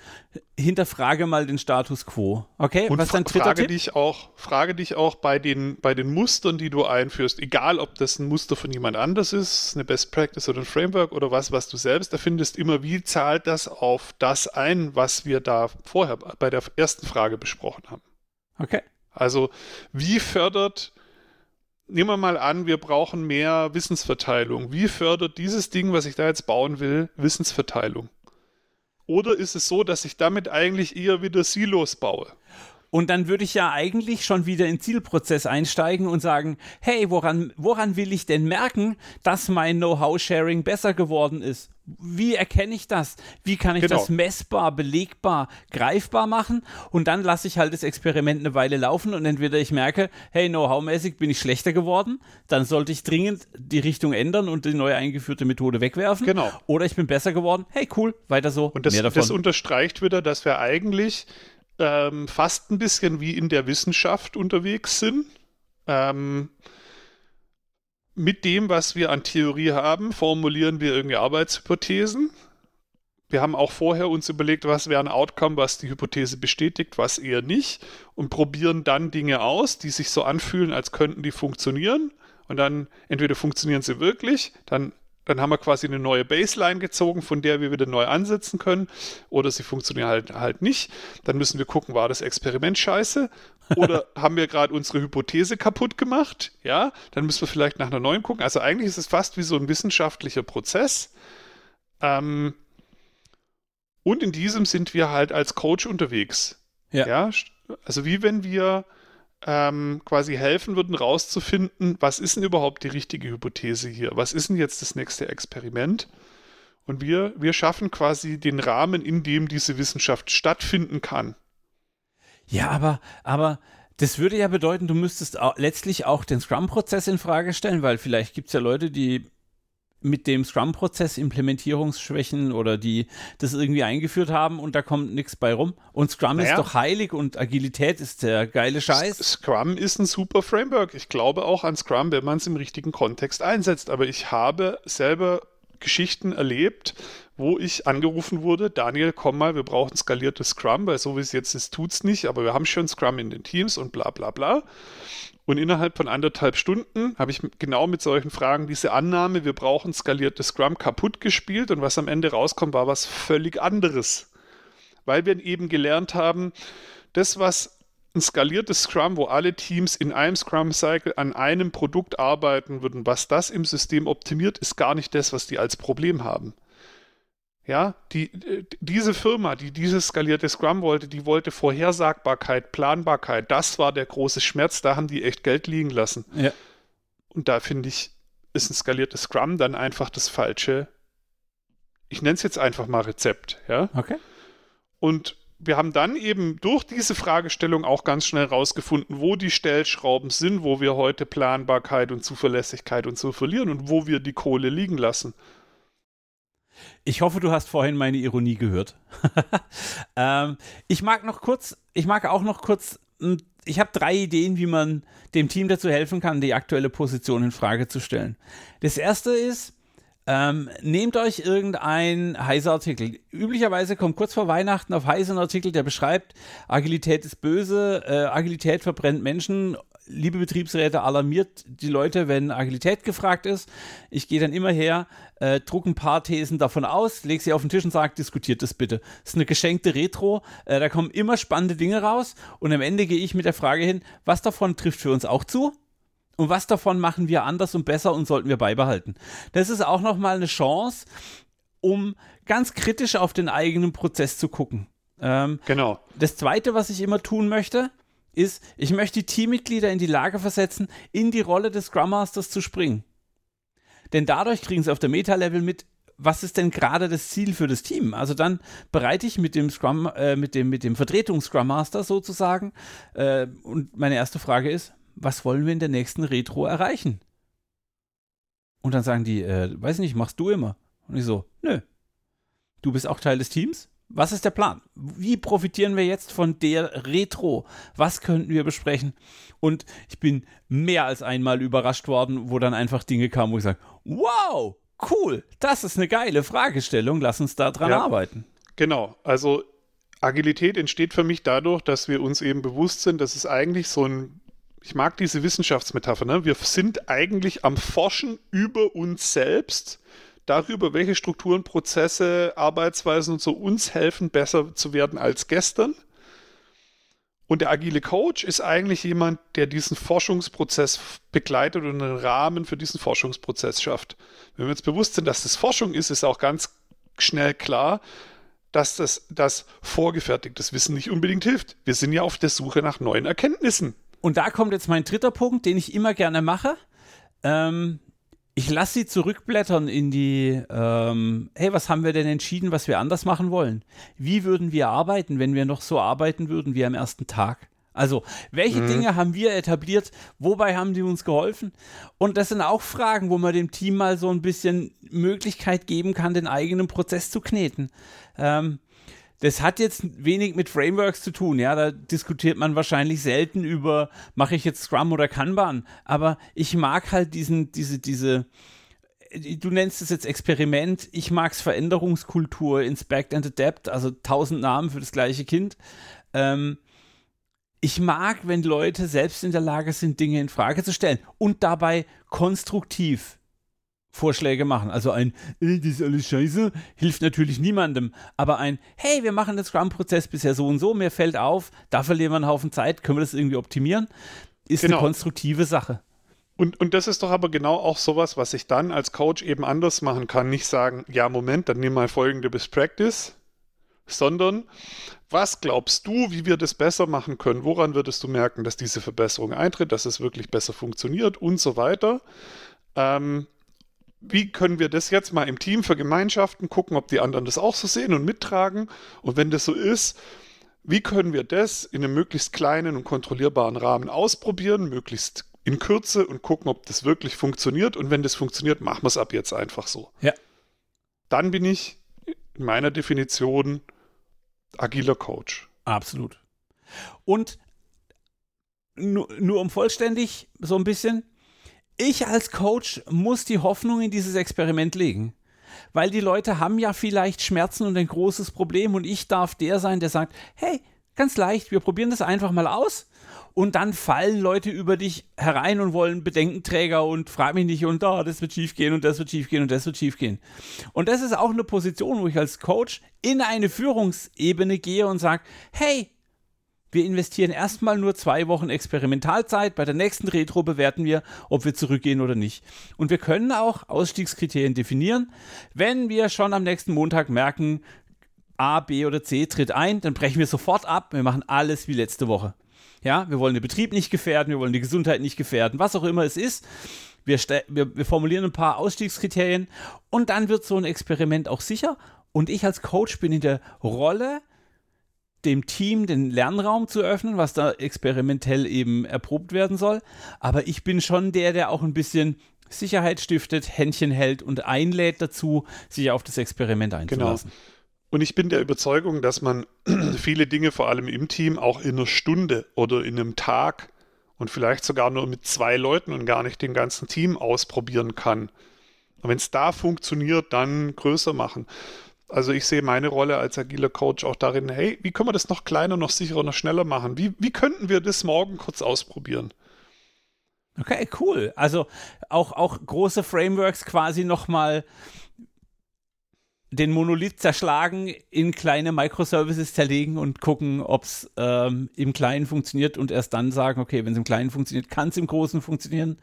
hinterfrage mal den Status quo. Okay, und was ist dein dritter frage Tipp? dich auch, frage dich auch bei den, bei den Mustern, die du einführst, egal ob das ein Muster von jemand anders ist, eine Best Practice oder ein Framework oder was, was du selbst erfindest, immer wie zahlt das auf das ein, was wir da vorher bei der ersten Frage besprochen haben. Okay. Also wie fördert nehmen wir mal an, wir brauchen mehr Wissensverteilung. Wie fördert dieses Ding, was ich da jetzt bauen will, Wissensverteilung? Oder ist es so, dass ich damit eigentlich eher wieder Silos baue? Und dann würde ich ja eigentlich schon wieder in Zielprozess einsteigen und sagen, hey, woran, woran will ich denn merken, dass mein Know-how-Sharing besser geworden ist? Wie erkenne ich das? Wie kann ich genau. das messbar, belegbar, greifbar machen? Und dann lasse ich halt das Experiment eine Weile laufen und entweder ich merke, hey, Know-how-mäßig bin ich schlechter geworden, dann sollte ich dringend die Richtung ändern und die neu eingeführte Methode wegwerfen. Genau. Oder ich bin besser geworden, hey, cool, weiter so. Und das, das unterstreicht wieder, dass wir eigentlich ähm, fast ein bisschen wie in der Wissenschaft unterwegs sind. Ähm, mit dem, was wir an Theorie haben, formulieren wir irgendwie Arbeitshypothesen. Wir haben auch vorher uns überlegt, was wäre ein Outcome, was die Hypothese bestätigt, was eher nicht und probieren dann Dinge aus, die sich so anfühlen, als könnten die funktionieren. Und dann entweder funktionieren sie wirklich, dann dann haben wir quasi eine neue Baseline gezogen, von der wir wieder neu ansetzen können. Oder sie funktionieren halt, halt nicht. Dann müssen wir gucken, war das Experiment scheiße? Oder *laughs* haben wir gerade unsere Hypothese kaputt gemacht? Ja, dann müssen wir vielleicht nach einer neuen gucken. Also eigentlich ist es fast wie so ein wissenschaftlicher Prozess. Ähm, und in diesem sind wir halt als Coach unterwegs. Ja. ja? Also wie wenn wir ähm, quasi helfen würden, rauszufinden, was ist denn überhaupt die richtige Hypothese hier? Was ist denn jetzt das nächste Experiment? Und wir, wir schaffen quasi den Rahmen, in dem diese Wissenschaft stattfinden kann. Ja, aber, aber das würde ja bedeuten, du müsstest auch letztlich auch den Scrum-Prozess in Frage stellen, weil vielleicht gibt es ja Leute, die mit dem Scrum-Prozess Implementierungsschwächen oder die das irgendwie eingeführt haben und da kommt nichts bei rum. Und Scrum naja. ist doch heilig und Agilität ist der geile Scheiß. Scrum ist ein super Framework. Ich glaube auch an Scrum, wenn man es im richtigen Kontext einsetzt. Aber ich habe selber Geschichten erlebt, wo ich angerufen wurde, Daniel, komm mal, wir brauchen skaliertes Scrum, weil so wie es jetzt ist, tut es nicht, aber wir haben schon Scrum in den Teams und bla bla bla. Und innerhalb von anderthalb Stunden habe ich genau mit solchen Fragen diese Annahme, wir brauchen skaliertes Scrum, kaputt gespielt. Und was am Ende rauskommt, war was völlig anderes. Weil wir eben gelernt haben, das, was ein skaliertes Scrum, wo alle Teams in einem Scrum-Cycle an einem Produkt arbeiten würden, was das im System optimiert, ist gar nicht das, was die als Problem haben. Ja, die, diese Firma, die dieses skalierte Scrum wollte, die wollte Vorhersagbarkeit, Planbarkeit. Das war der große Schmerz. Da haben die echt Geld liegen lassen. Ja. Und da finde ich, ist ein skaliertes Scrum dann einfach das falsche. Ich nenne es jetzt einfach mal Rezept. Ja. Okay. Und wir haben dann eben durch diese Fragestellung auch ganz schnell rausgefunden, wo die Stellschrauben sind, wo wir heute Planbarkeit und Zuverlässigkeit und so verlieren und wo wir die Kohle liegen lassen. Ich hoffe, du hast vorhin meine Ironie gehört. *laughs* ähm, ich mag noch kurz, ich mag auch noch kurz, hm, ich habe drei Ideen, wie man dem Team dazu helfen kann, die aktuelle Position in Frage zu stellen. Das erste ist, ähm, nehmt euch irgendein Heise-Artikel. Üblicherweise kommt kurz vor Weihnachten auf Heise ein Artikel, der beschreibt, Agilität ist böse, äh, Agilität verbrennt Menschen liebe Betriebsräte, alarmiert die Leute, wenn Agilität gefragt ist. Ich gehe dann immer her, äh, druck ein paar Thesen davon aus, lege sie auf den Tisch und sage, diskutiert das bitte. Das ist eine geschenkte Retro, äh, da kommen immer spannende Dinge raus und am Ende gehe ich mit der Frage hin, was davon trifft für uns auch zu? Und was davon machen wir anders und besser und sollten wir beibehalten? Das ist auch nochmal eine Chance, um ganz kritisch auf den eigenen Prozess zu gucken. Ähm, genau. Das Zweite, was ich immer tun möchte, ist, ich möchte die Teammitglieder in die Lage versetzen, in die Rolle des Scrum Masters zu springen. Denn dadurch kriegen sie auf der Meta-Level mit, was ist denn gerade das Ziel für das Team? Also dann bereite ich mit dem Scrum, äh, mit dem, mit dem Vertretungs-Scrum Master sozusagen. Äh, und meine erste Frage ist, was wollen wir in der nächsten Retro erreichen? Und dann sagen die, äh, weiß nicht, machst du immer. Und ich so, nö. Du bist auch Teil des Teams? Was ist der Plan? Wie profitieren wir jetzt von der Retro? Was könnten wir besprechen? Und ich bin mehr als einmal überrascht worden, wo dann einfach Dinge kamen, wo ich sage, wow, cool, das ist eine geile Fragestellung, lass uns da dran ja, arbeiten. Genau, also Agilität entsteht für mich dadurch, dass wir uns eben bewusst sind, dass es eigentlich so ein, ich mag diese Wissenschaftsmetapher, ne? wir sind eigentlich am Forschen über uns selbst, darüber, welche Strukturen, Prozesse, Arbeitsweisen und so uns helfen, besser zu werden als gestern. Und der agile Coach ist eigentlich jemand, der diesen Forschungsprozess begleitet und einen Rahmen für diesen Forschungsprozess schafft. Wenn wir uns bewusst sind, dass das Forschung ist, ist auch ganz schnell klar, dass das, das vorgefertigtes Wissen nicht unbedingt hilft. Wir sind ja auf der Suche nach neuen Erkenntnissen. Und da kommt jetzt mein dritter Punkt, den ich immer gerne mache. Ähm, ich lasse sie zurückblättern in die, ähm, hey, was haben wir denn entschieden, was wir anders machen wollen? Wie würden wir arbeiten, wenn wir noch so arbeiten würden wie am ersten Tag? Also, welche mhm. Dinge haben wir etabliert? Wobei haben die uns geholfen? Und das sind auch Fragen, wo man dem Team mal so ein bisschen Möglichkeit geben kann, den eigenen Prozess zu kneten. Ähm, das hat jetzt wenig mit Frameworks zu tun, ja, da diskutiert man wahrscheinlich selten über, mache ich jetzt Scrum oder Kanban, aber ich mag halt diesen, diese, diese, du nennst es jetzt Experiment, ich mag es Veränderungskultur, Inspect and Adapt, also tausend Namen für das gleiche Kind. Ähm, ich mag, wenn Leute selbst in der Lage sind, Dinge in Frage zu stellen und dabei konstruktiv Vorschläge machen. Also ein, äh, das ist alles scheiße, hilft natürlich niemandem. Aber ein, hey, wir machen den Scrum-Prozess bisher so und so, mir fällt auf, da verlieren wir einen Haufen Zeit, können wir das irgendwie optimieren, ist genau. eine konstruktive Sache. Und, und das ist doch aber genau auch sowas, was ich dann als Coach eben anders machen kann. Nicht sagen, ja, Moment, dann nimm mal folgende Best Practice, sondern was glaubst du, wie wir das besser machen können? Woran würdest du merken, dass diese Verbesserung eintritt, dass es wirklich besser funktioniert und so weiter? Ähm, wie können wir das jetzt mal im Team vergemeinschaften, gucken, ob die anderen das auch so sehen und mittragen. Und wenn das so ist, wie können wir das in einem möglichst kleinen und kontrollierbaren Rahmen ausprobieren, möglichst in Kürze und gucken, ob das wirklich funktioniert. Und wenn das funktioniert, machen wir es ab jetzt einfach so. Ja. Dann bin ich in meiner Definition agiler Coach. Absolut. Und nur, nur um vollständig so ein bisschen, ich als Coach muss die Hoffnung in dieses Experiment legen. Weil die Leute haben ja vielleicht Schmerzen und ein großes Problem und ich darf der sein, der sagt, hey, ganz leicht, wir probieren das einfach mal aus und dann fallen Leute über dich herein und wollen Bedenkenträger und frag mich nicht und da, oh, das wird schief gehen und das wird schief gehen und das wird schief gehen. Und das ist auch eine Position, wo ich als Coach in eine Führungsebene gehe und sage, hey, wir investieren erstmal nur zwei Wochen Experimentalzeit. Bei der nächsten Retro bewerten wir, ob wir zurückgehen oder nicht. Und wir können auch Ausstiegskriterien definieren. Wenn wir schon am nächsten Montag merken, A, B oder C tritt ein, dann brechen wir sofort ab. Wir machen alles wie letzte Woche. Ja, wir wollen den Betrieb nicht gefährden, wir wollen die Gesundheit nicht gefährden, was auch immer es ist. Wir, wir, wir formulieren ein paar Ausstiegskriterien und dann wird so ein Experiment auch sicher. Und ich als Coach bin in der Rolle, dem Team den Lernraum zu öffnen, was da experimentell eben erprobt werden soll. Aber ich bin schon der, der auch ein bisschen Sicherheit stiftet, Händchen hält und einlädt dazu, sich auf das Experiment einzulassen. Genau. Und ich bin der Überzeugung, dass man *clears throat* viele Dinge vor allem im Team auch in einer Stunde oder in einem Tag und vielleicht sogar nur mit zwei Leuten und gar nicht dem ganzen Team ausprobieren kann. Und wenn es da funktioniert, dann größer machen. Also ich sehe meine Rolle als agiler Coach auch darin, hey, wie können wir das noch kleiner, noch sicherer, noch schneller machen? Wie, wie könnten wir das morgen kurz ausprobieren? Okay, cool. Also auch, auch große Frameworks quasi nochmal den Monolith zerschlagen, in kleine Microservices zerlegen und gucken, ob es ähm, im Kleinen funktioniert und erst dann sagen, okay, wenn es im Kleinen funktioniert, kann es im Großen funktionieren.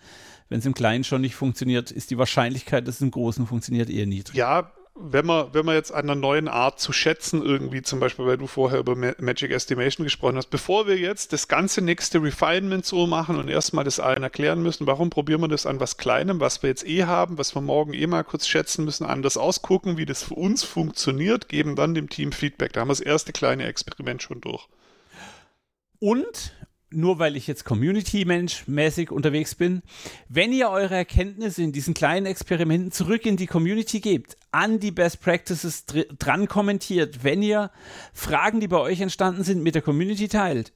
Wenn es im Kleinen schon nicht funktioniert, ist die Wahrscheinlichkeit, dass es im Großen funktioniert, eher niedrig. Ja, wenn man, wenn man jetzt an einer neuen Art zu schätzen, irgendwie zum Beispiel, weil du vorher über Magic Estimation gesprochen hast, bevor wir jetzt das ganze nächste Refinement so machen und erstmal das allen erklären müssen, warum probieren wir das an was Kleinem, was wir jetzt eh haben, was wir morgen eh mal kurz schätzen müssen, anders ausgucken, wie das für uns funktioniert, geben dann dem Team Feedback. Da haben wir das erste kleine Experiment schon durch. Und nur weil ich jetzt Community-Mensch mäßig unterwegs bin, wenn ihr eure Erkenntnisse in diesen kleinen Experimenten zurück in die Community gebt, an die Best Practices dran kommentiert, wenn ihr Fragen, die bei euch entstanden sind, mit der Community teilt,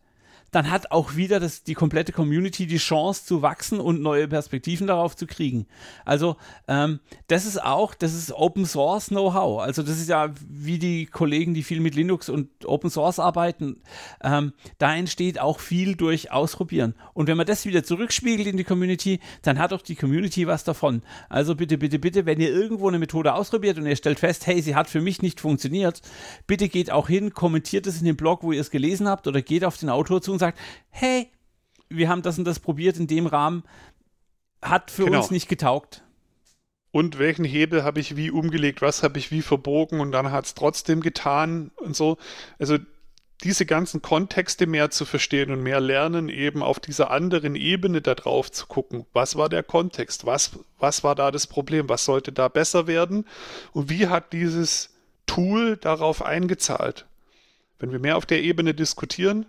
dann hat auch wieder das, die komplette Community die Chance zu wachsen und neue Perspektiven darauf zu kriegen. Also ähm, das ist auch, das ist Open Source Know-how. Also das ist ja wie die Kollegen, die viel mit Linux und Open Source arbeiten. Ähm, da entsteht auch viel durch Ausprobieren. Und wenn man das wieder zurückspiegelt in die Community, dann hat auch die Community was davon. Also bitte, bitte, bitte, wenn ihr irgendwo eine Methode ausprobiert und ihr stellt fest, hey, sie hat für mich nicht funktioniert, bitte geht auch hin, kommentiert es in dem Blog, wo ihr es gelesen habt oder geht auf den Autor zu sagt, sagt, hey, wir haben das und das probiert in dem Rahmen, hat für genau. uns nicht getaugt. Und welchen Hebel habe ich wie umgelegt, was habe ich wie verbogen und dann hat es trotzdem getan und so. Also diese ganzen Kontexte mehr zu verstehen und mehr lernen, eben auf dieser anderen Ebene da drauf zu gucken. Was war der Kontext? Was, was war da das Problem? Was sollte da besser werden? Und wie hat dieses Tool darauf eingezahlt? Wenn wir mehr auf der Ebene diskutieren,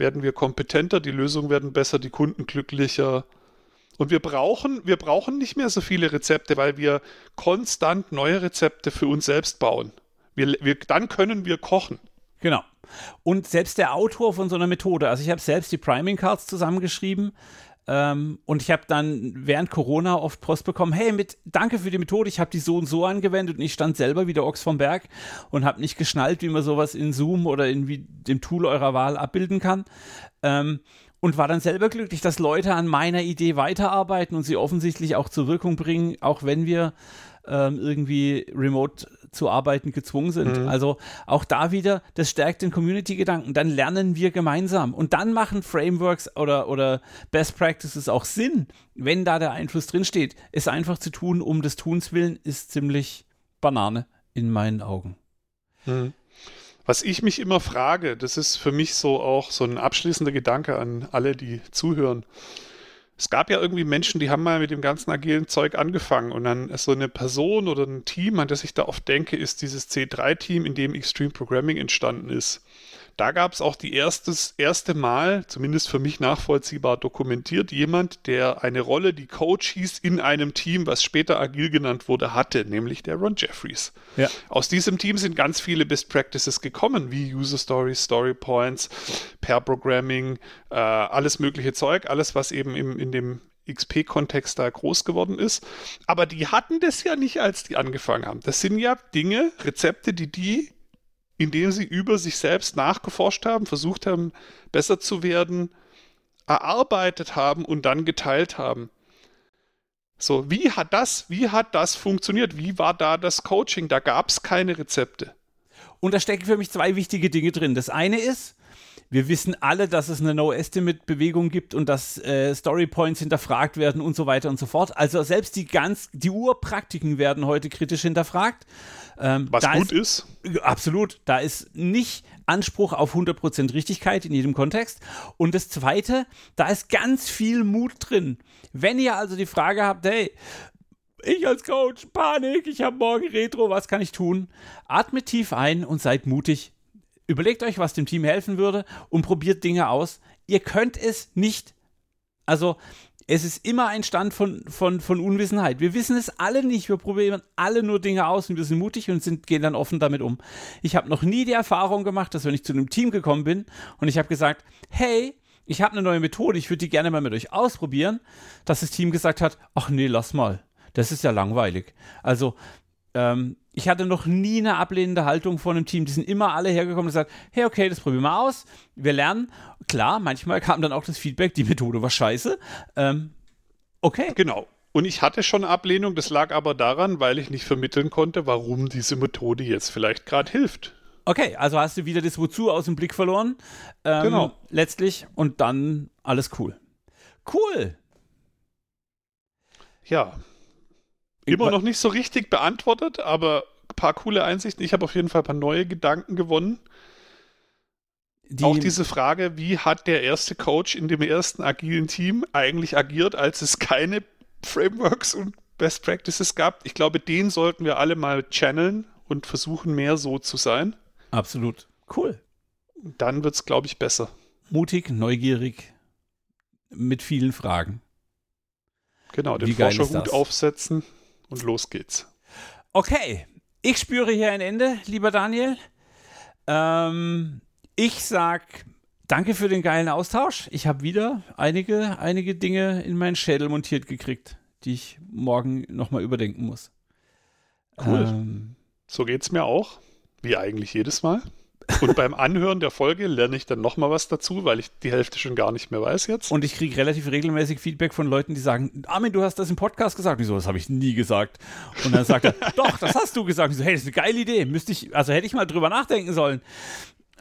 werden wir kompetenter, die Lösungen werden besser, die Kunden glücklicher. Und wir brauchen, wir brauchen nicht mehr so viele Rezepte, weil wir konstant neue Rezepte für uns selbst bauen. Wir, wir, dann können wir kochen. Genau. Und selbst der Autor von so einer Methode, also ich habe selbst die Priming Cards zusammengeschrieben, ähm, und ich habe dann während Corona oft Post bekommen, hey, mit danke für die Methode, ich habe die so und so angewendet und ich stand selber wie der Ochs vom Berg und habe nicht geschnallt, wie man sowas in Zoom oder in wie dem Tool eurer Wahl abbilden kann. Ähm, und war dann selber glücklich, dass Leute an meiner Idee weiterarbeiten und sie offensichtlich auch zur Wirkung bringen, auch wenn wir ähm, irgendwie remote zu arbeiten gezwungen sind. Mhm. Also auch da wieder, das stärkt den Community-Gedanken. Dann lernen wir gemeinsam. Und dann machen Frameworks oder, oder Best Practices auch Sinn, wenn da der Einfluss drinsteht. Es einfach zu tun, um des Tuns willen, ist ziemlich Banane in meinen Augen. Mhm. Was ich mich immer frage, das ist für mich so auch so ein abschließender Gedanke an alle, die zuhören es gab ja irgendwie Menschen, die haben mal mit dem ganzen agilen Zeug angefangen und dann ist so eine Person oder ein Team, an das ich da oft denke, ist dieses C3-Team, in dem Extreme Programming entstanden ist. Da gab es auch die erstes, erste Mal, zumindest für mich nachvollziehbar dokumentiert, jemand, der eine Rolle, die Coach hieß, in einem Team, was später agil genannt wurde, hatte, nämlich der Ron Jeffries. Ja. Aus diesem Team sind ganz viele Best Practices gekommen, wie User Stories, Story Points, Pair Programming, äh, alles mögliche Zeug, alles, was eben im, in dem XP-Kontext da groß geworden ist. Aber die hatten das ja nicht, als die angefangen haben. Das sind ja Dinge, Rezepte, die die indem sie über sich selbst nachgeforscht haben, versucht haben, besser zu werden, erarbeitet haben und dann geteilt haben. So, wie hat das, wie hat das funktioniert? Wie war da das Coaching? Da gab es keine Rezepte. Und da stecken für mich zwei wichtige Dinge drin. Das eine ist, wir wissen alle, dass es eine No-Estimate-Bewegung gibt und dass äh, Storypoints hinterfragt werden und so weiter und so fort. Also selbst die ganz, die Urpraktiken werden heute kritisch hinterfragt. Ähm, Was gut ist, ist. Absolut. Da ist nicht Anspruch auf 100% Richtigkeit in jedem Kontext. Und das Zweite, da ist ganz viel Mut drin. Wenn ihr also die Frage habt, hey, ich als Coach, Panik, ich habe morgen Retro, was kann ich tun? Atmet tief ein und seid mutig. Überlegt euch, was dem Team helfen würde und probiert Dinge aus. Ihr könnt es nicht. Also, es ist immer ein Stand von, von, von Unwissenheit. Wir wissen es alle nicht. Wir probieren alle nur Dinge aus und wir sind mutig und sind, gehen dann offen damit um. Ich habe noch nie die Erfahrung gemacht, dass wenn ich zu einem Team gekommen bin und ich habe gesagt, hey, ich habe eine neue Methode, ich würde die gerne mal mit euch ausprobieren, dass das Team gesagt hat, ach nee, lass mal. Das ist ja langweilig. Also ähm, ich hatte noch nie eine ablehnende Haltung von einem Team. Die sind immer alle hergekommen und gesagt, hey, okay, das probieren wir aus. Wir lernen. Klar, manchmal kam dann auch das Feedback, die Methode war scheiße. Ähm, okay. Genau. Und ich hatte schon Ablehnung, das lag aber daran, weil ich nicht vermitteln konnte, warum diese Methode jetzt vielleicht gerade hilft. Okay, also hast du wieder das Wozu aus dem Blick verloren. Ähm, genau. Letztlich und dann alles cool. Cool. Ja, Immer noch nicht so richtig beantwortet, aber ein paar coole Einsichten. Ich habe auf jeden Fall ein paar neue Gedanken gewonnen. Die, auch diese Frage, wie hat der erste Coach in dem ersten agilen Team eigentlich agiert, als es keine Frameworks und Best Practices gab? Ich glaube, den sollten wir alle mal channeln und versuchen, mehr so zu sein. Absolut. Cool. Dann wird es, glaube ich, besser. Mutig, neugierig, mit vielen Fragen. Genau, den Forscherhut aufsetzen und los geht's. Okay, ich spüre hier ein Ende, lieber Daniel. Ähm, ich sag danke für den geilen Austausch. Ich habe wieder einige, einige Dinge in meinen Schädel montiert gekriegt, die ich morgen nochmal überdenken muss. Cool. Ähm, so geht's mir auch, wie eigentlich jedes Mal. Und beim Anhören der Folge lerne ich dann nochmal was dazu, weil ich die Hälfte schon gar nicht mehr weiß jetzt. Und ich kriege relativ regelmäßig Feedback von Leuten, die sagen, Armin, du hast das im Podcast gesagt. Und ich so, das habe ich nie gesagt. Und dann sagt er, *laughs* doch, das hast du gesagt. Und ich so, hey, das ist eine geile Idee. Müsste ich, also hätte ich mal drüber nachdenken sollen.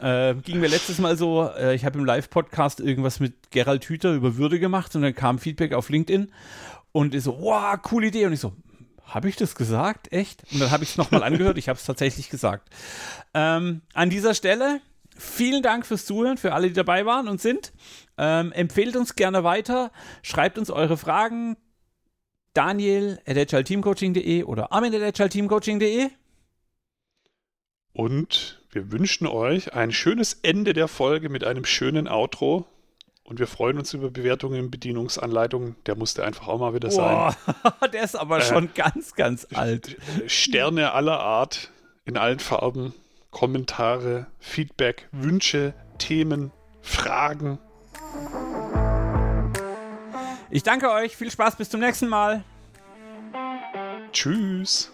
Äh, ging mir letztes Mal so, äh, ich habe im Live-Podcast irgendwas mit Gerald Hüther über Würde gemacht und dann kam Feedback auf LinkedIn und ich so, wow, coole Idee. Und ich so, habe ich das gesagt? Echt? Und dann habe ich es nochmal angehört. Ich habe es tatsächlich gesagt. Ähm, an dieser Stelle vielen Dank fürs Zuhören, für alle, die dabei waren und sind. Ähm, empfehlt uns gerne weiter. Schreibt uns eure Fragen. Daniel at agileteamcoaching.de oder Armin at agileteamcoaching.de. Und wir wünschen euch ein schönes Ende der Folge mit einem schönen Outro. Und wir freuen uns über Bewertungen Bedienungsanleitungen. Der musste einfach auch mal wieder sein. *laughs* der ist aber äh, schon ganz, ganz alt. Sterne aller Art, in allen Farben, Kommentare, Feedback, Wünsche, Themen, Fragen. Ich danke euch. Viel Spaß. Bis zum nächsten Mal. Tschüss.